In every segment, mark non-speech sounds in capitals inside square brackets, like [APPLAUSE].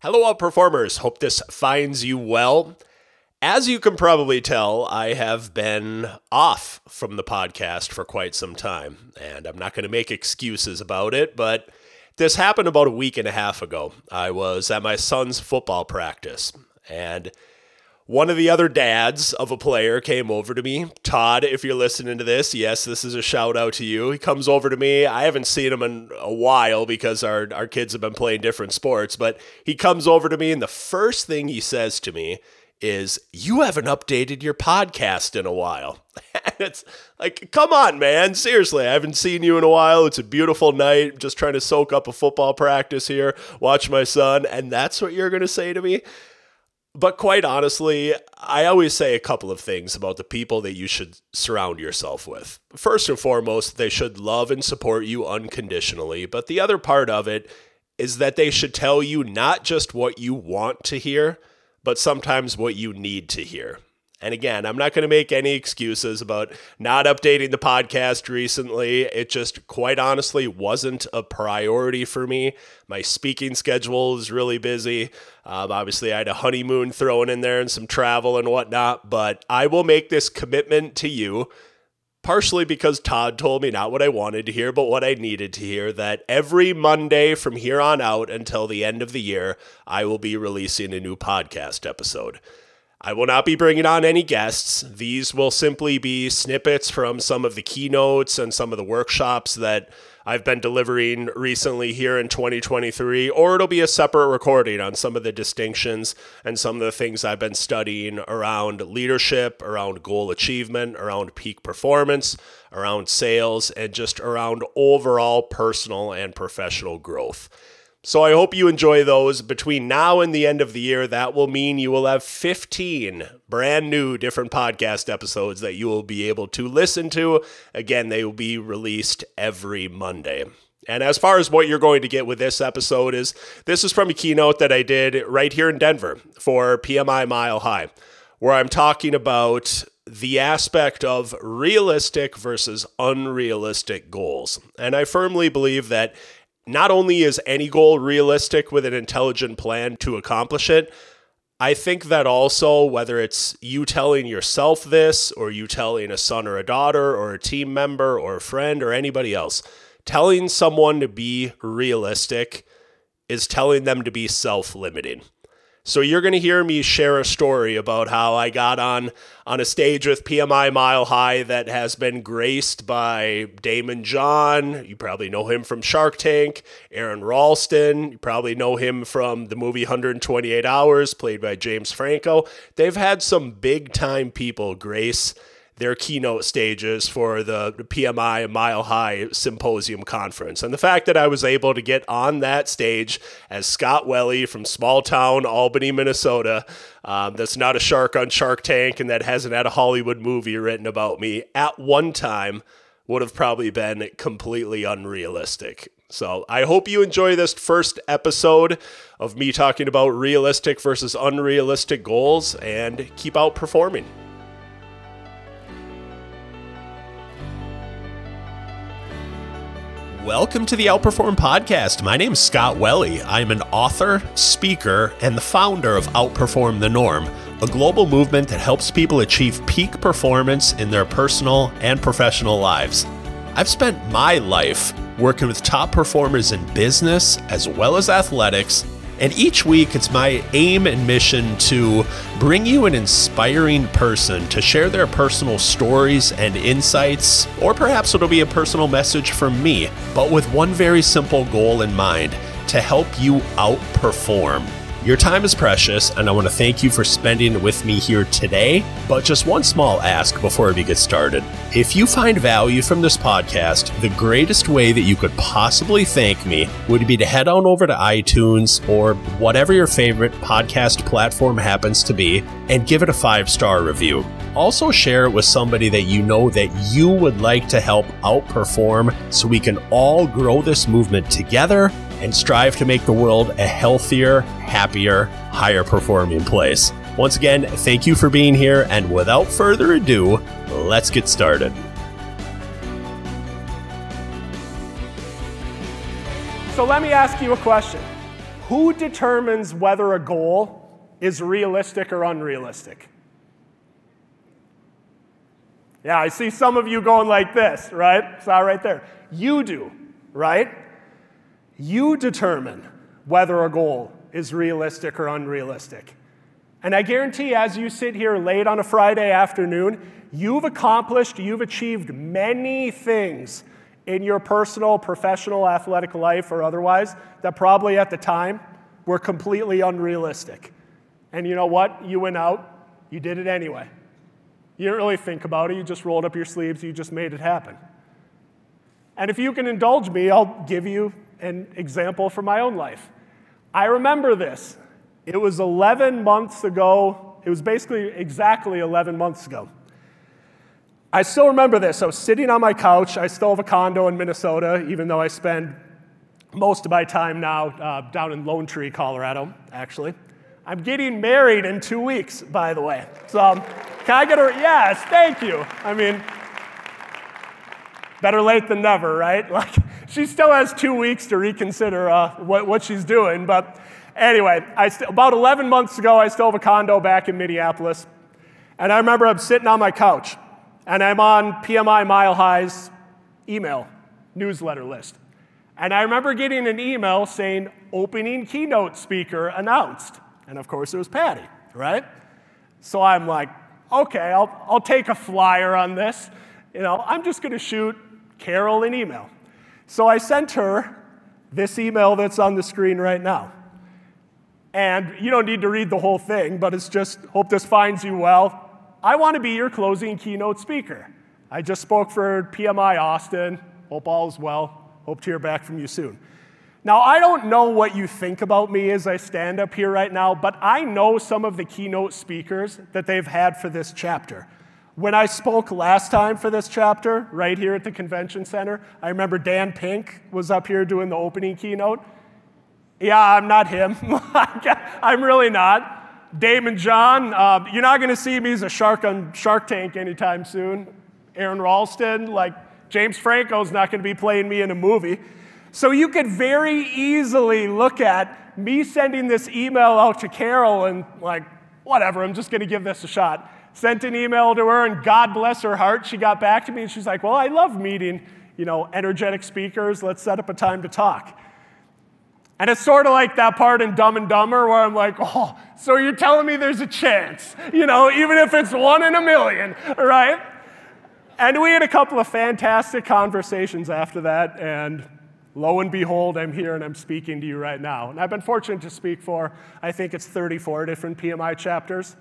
Hello, outperformers. Hope this finds you well. As you can probably tell, I have been off from the podcast for quite some time, and I'm not going to make excuses about it, but this happened about a week and a half ago. I was at my son's football practice, and one of the other dads of a player came over to me. Todd, if you're listening to this, yes, this is a shout out to you. He comes over to me. I haven't seen him in a while because our, our kids have been playing different sports, but he comes over to me, and the first thing he says to me is, You haven't updated your podcast in a while. [LAUGHS] and it's like, come on, man. Seriously, I haven't seen you in a while. It's a beautiful night. just trying to soak up a football practice here, watch my son, and that's what you're going to say to me? But quite honestly, I always say a couple of things about the people that you should surround yourself with. First and foremost, they should love and support you unconditionally. But the other part of it is that they should tell you not just what you want to hear, but sometimes what you need to hear. And again, I'm not going to make any excuses about not updating the podcast recently. It just quite honestly wasn't a priority for me. My speaking schedule is really busy. Um, obviously, I had a honeymoon thrown in there and some travel and whatnot, but I will make this commitment to you. Partially because Todd told me not what I wanted to hear, but what I needed to hear that every Monday from here on out until the end of the year, I will be releasing a new podcast episode. I will not be bringing on any guests. These will simply be snippets from some of the keynotes and some of the workshops that I've been delivering recently here in 2023, or it'll be a separate recording on some of the distinctions and some of the things I've been studying around leadership, around goal achievement, around peak performance, around sales, and just around overall personal and professional growth. So I hope you enjoy those. Between now and the end of the year, that will mean you will have 15 brand new different podcast episodes that you will be able to listen to. Again, they will be released every Monday. And as far as what you're going to get with this episode is this is from a keynote that I did right here in Denver for PMI Mile High, where I'm talking about the aspect of realistic versus unrealistic goals. And I firmly believe that not only is any goal realistic with an intelligent plan to accomplish it, I think that also, whether it's you telling yourself this, or you telling a son or a daughter, or a team member, or a friend, or anybody else, telling someone to be realistic is telling them to be self limiting. So you're going to hear me share a story about how I got on on a stage with PMI Mile High that has been graced by Daymond John. You probably know him from Shark Tank. Aron Ralston. You probably know him from the movie 128 Hours, played by James Franco. They've had some big time people grace their keynote stages for the PMI Mile High Symposium Conference. And the fact that I was able to get on that stage as Scott Welle from small town Albany, Minnesota, um, that's not a shark on Shark Tank and that hasn't had a Hollywood movie written about me at one time would have probably been completely unrealistic. So I hope you enjoy this first episode of me talking about realistic versus unrealistic goals and keep outperforming. Welcome to the Outperform Podcast. My name is Scott Welle. I'm an author, speaker, and the founder of Outperform the Norm, a global movement that helps people achieve peak performance in their personal and professional lives. I've spent my life working with top performers in business as well as athletics and each week, it's my aim and mission to bring you an inspiring person to share their personal stories and insights, or perhaps it'll be a personal message from me, but with one very simple goal in mind to help you outperform. Your time is precious, and I want to thank you for spending it with me here today. But just one small ask before we get started. If you find value from this podcast, the greatest way that you could possibly thank me would be to head on over to iTunes or whatever your favorite podcast platform happens to be and give it a five star review. Also, share it with somebody that you know that you would like to help outperform so we can all grow this movement together and strive to make the world a healthier, happier, higher performing place. Once again, thank you for being here, and without further ado, let's get started. So let me ask you a question Who determines whether a goal is realistic or unrealistic? Yeah, I see some of you going like this, right? Saw right there. You do, right? You determine whether a goal is realistic or unrealistic. And I guarantee as you sit here late on a Friday afternoon, you've accomplished, you've achieved many things in your personal, professional, athletic life or otherwise that probably at the time were completely unrealistic. And you know what? You went out, you did it anyway. You didn't really think about it, you just rolled up your sleeves, you just made it happen. And if you can indulge me, I'll give you an example from my own life. I remember this. It was 11 months ago. It was basically exactly 11 months ago. I still remember this. I was sitting on my couch. I still have a condo in Minnesota, even though I spend most of my time now uh, down in Lone Tree, Colorado, actually. I'm getting married in two weeks, by the way. So, um, can I get a yes? Thank you. I mean, better late than never, right? [LAUGHS] Like, she still has two weeks to reconsider uh, what, what she's doing. But anyway, I st- about 11 months ago, I still have a condo back in Minneapolis. And I remember I'm sitting on my couch, and I'm on PMI Mile High's email newsletter list. And I remember getting an email saying, opening keynote speaker announced. And of course, it was Patty, right? So I'm like, okay, I'll, I'll take a flyer on this. You know, I'm just going to shoot Carol an email. So I sent her this email that's on the screen right now. And you don't need to read the whole thing, but it's just hope this finds you well. I want to be your closing keynote speaker. I just spoke for PMI Austin. Hope all is well. Hope to hear back from you soon. Now, I don't know what you think about me as I stand up here right now, but I know some of the keynote speakers that they've had for this chapter. When I spoke last time for this chapter, right here at the convention center, I remember Dan Pink was up here doing the opening keynote. Yeah, I'm not him. [LAUGHS] I'm really not. Daymond John, uh, you're not going to see me as a shark on Shark Tank anytime soon. Aron Ralston, like James Franco's not going to be playing me in a movie. So you could very easily look at me sending this email out to Carol and, like, whatever, I'm just going to give this a shot sent an email to her, and God bless her heart, she got back to me and she's like, Well, I love meeting, you know, energetic speakers. Let's set up a time to talk. And it's sort of like that part in Dumb and Dumber where I'm like, oh, so you're telling me there's a chance, you know, even if it's one in a million, right? And we had a couple of fantastic conversations after that, and lo and behold, I'm here and I'm speaking to you right now. And I've been fortunate to speak for, I think it's 34 different PMI chapters.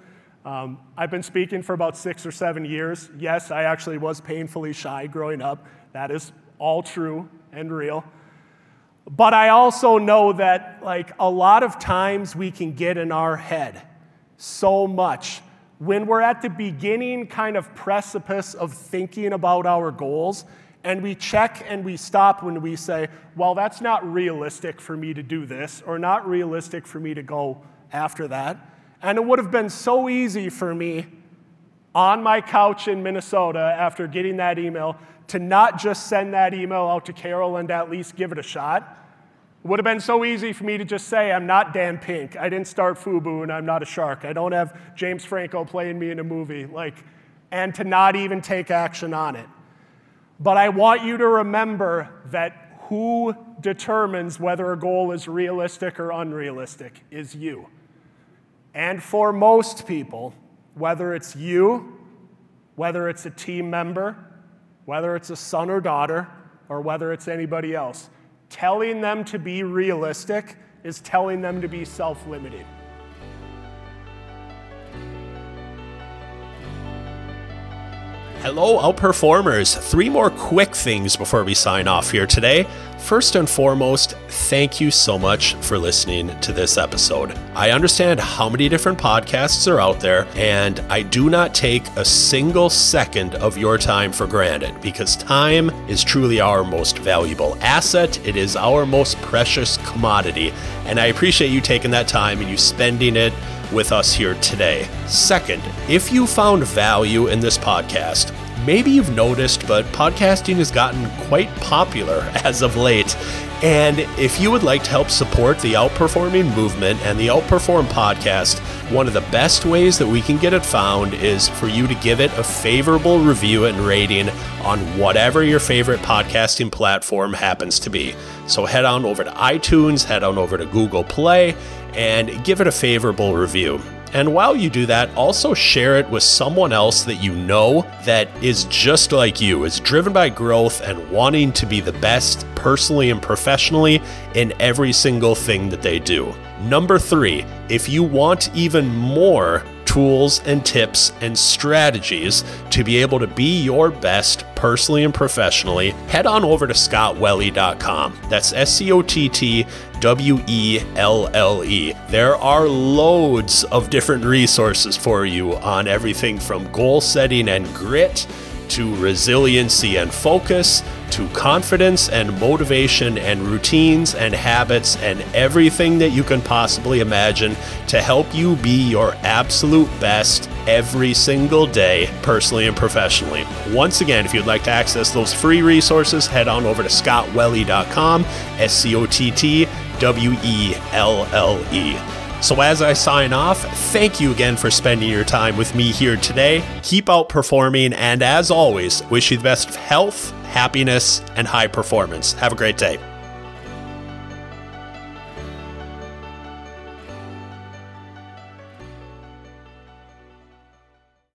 Um, I've been speaking for about six or seven years. Yes, I actually was painfully shy growing up. That is all true and real. But I also know that, like, a lot of times we can get in our head so much when we're at the beginning kind of precipice of thinking about our goals and we check and we stop when we say, well, that's not realistic for me to do this, or not realistic for me to go after that. And it would have been so easy for me on my couch in Minnesota after getting that email to not just send that email out to Carol and at least give it a shot. It would have been so easy for me to just say, I'm not Dan Pink. I didn't start FUBU and I'm not a shark. I don't have James Franco playing me in a movie. Like, and to not even take action on it. But I want you to remember that who determines whether a goal is realistic or unrealistic is you. And for most people, whether it's you, whether it's a team member, whether it's a son or daughter, or whether it's anybody else, telling them to be realistic is telling them to be self limiting. Hello, outperformers. Three more quick things before we sign off here today. First and foremost, thank you so much for listening to this episode. I understand how many different podcasts are out there, and I do not take a single second of your time for granted because time is truly our most valuable asset. It is our most precious commodity, and I appreciate you taking that time and you spending it with us here today. Second, if you found value in this podcast, maybe you've noticed, but podcasting has gotten quite popular [LAUGHS] as of late. And if you would like to help support the Outperforming movement and the Outperform podcast, one of the best ways that we can get it found is for you to give it a favorable review and rating on whatever your favorite podcasting platform happens to be. So head on over to iTunes, head on over to Google Play, and give it a favorable review. And while you do that, also share it with someone else that you know that is just like you, is driven by growth and wanting to be the best personally and professionally in every single thing that they do. Number three, if you want even more tools and tips and strategies to be able to be your best personally and professionally, head on over to scottwelle.com. That's S C O T T W E L L E. There are loads of different resources for you on everything from goal setting and grit to resiliency and focus, to confidence and motivation and routines and habits and everything that you can possibly imagine to help you be your absolute best every single day, personally and professionally. Once again, if you'd like to access those free resources, head on over to scottwelle.com, S C O T T W E L L E. So, as I sign off, thank you again for spending your time with me here today. Keep outperforming, and as always, wish you the best of health, happiness, and high performance. Have a great day.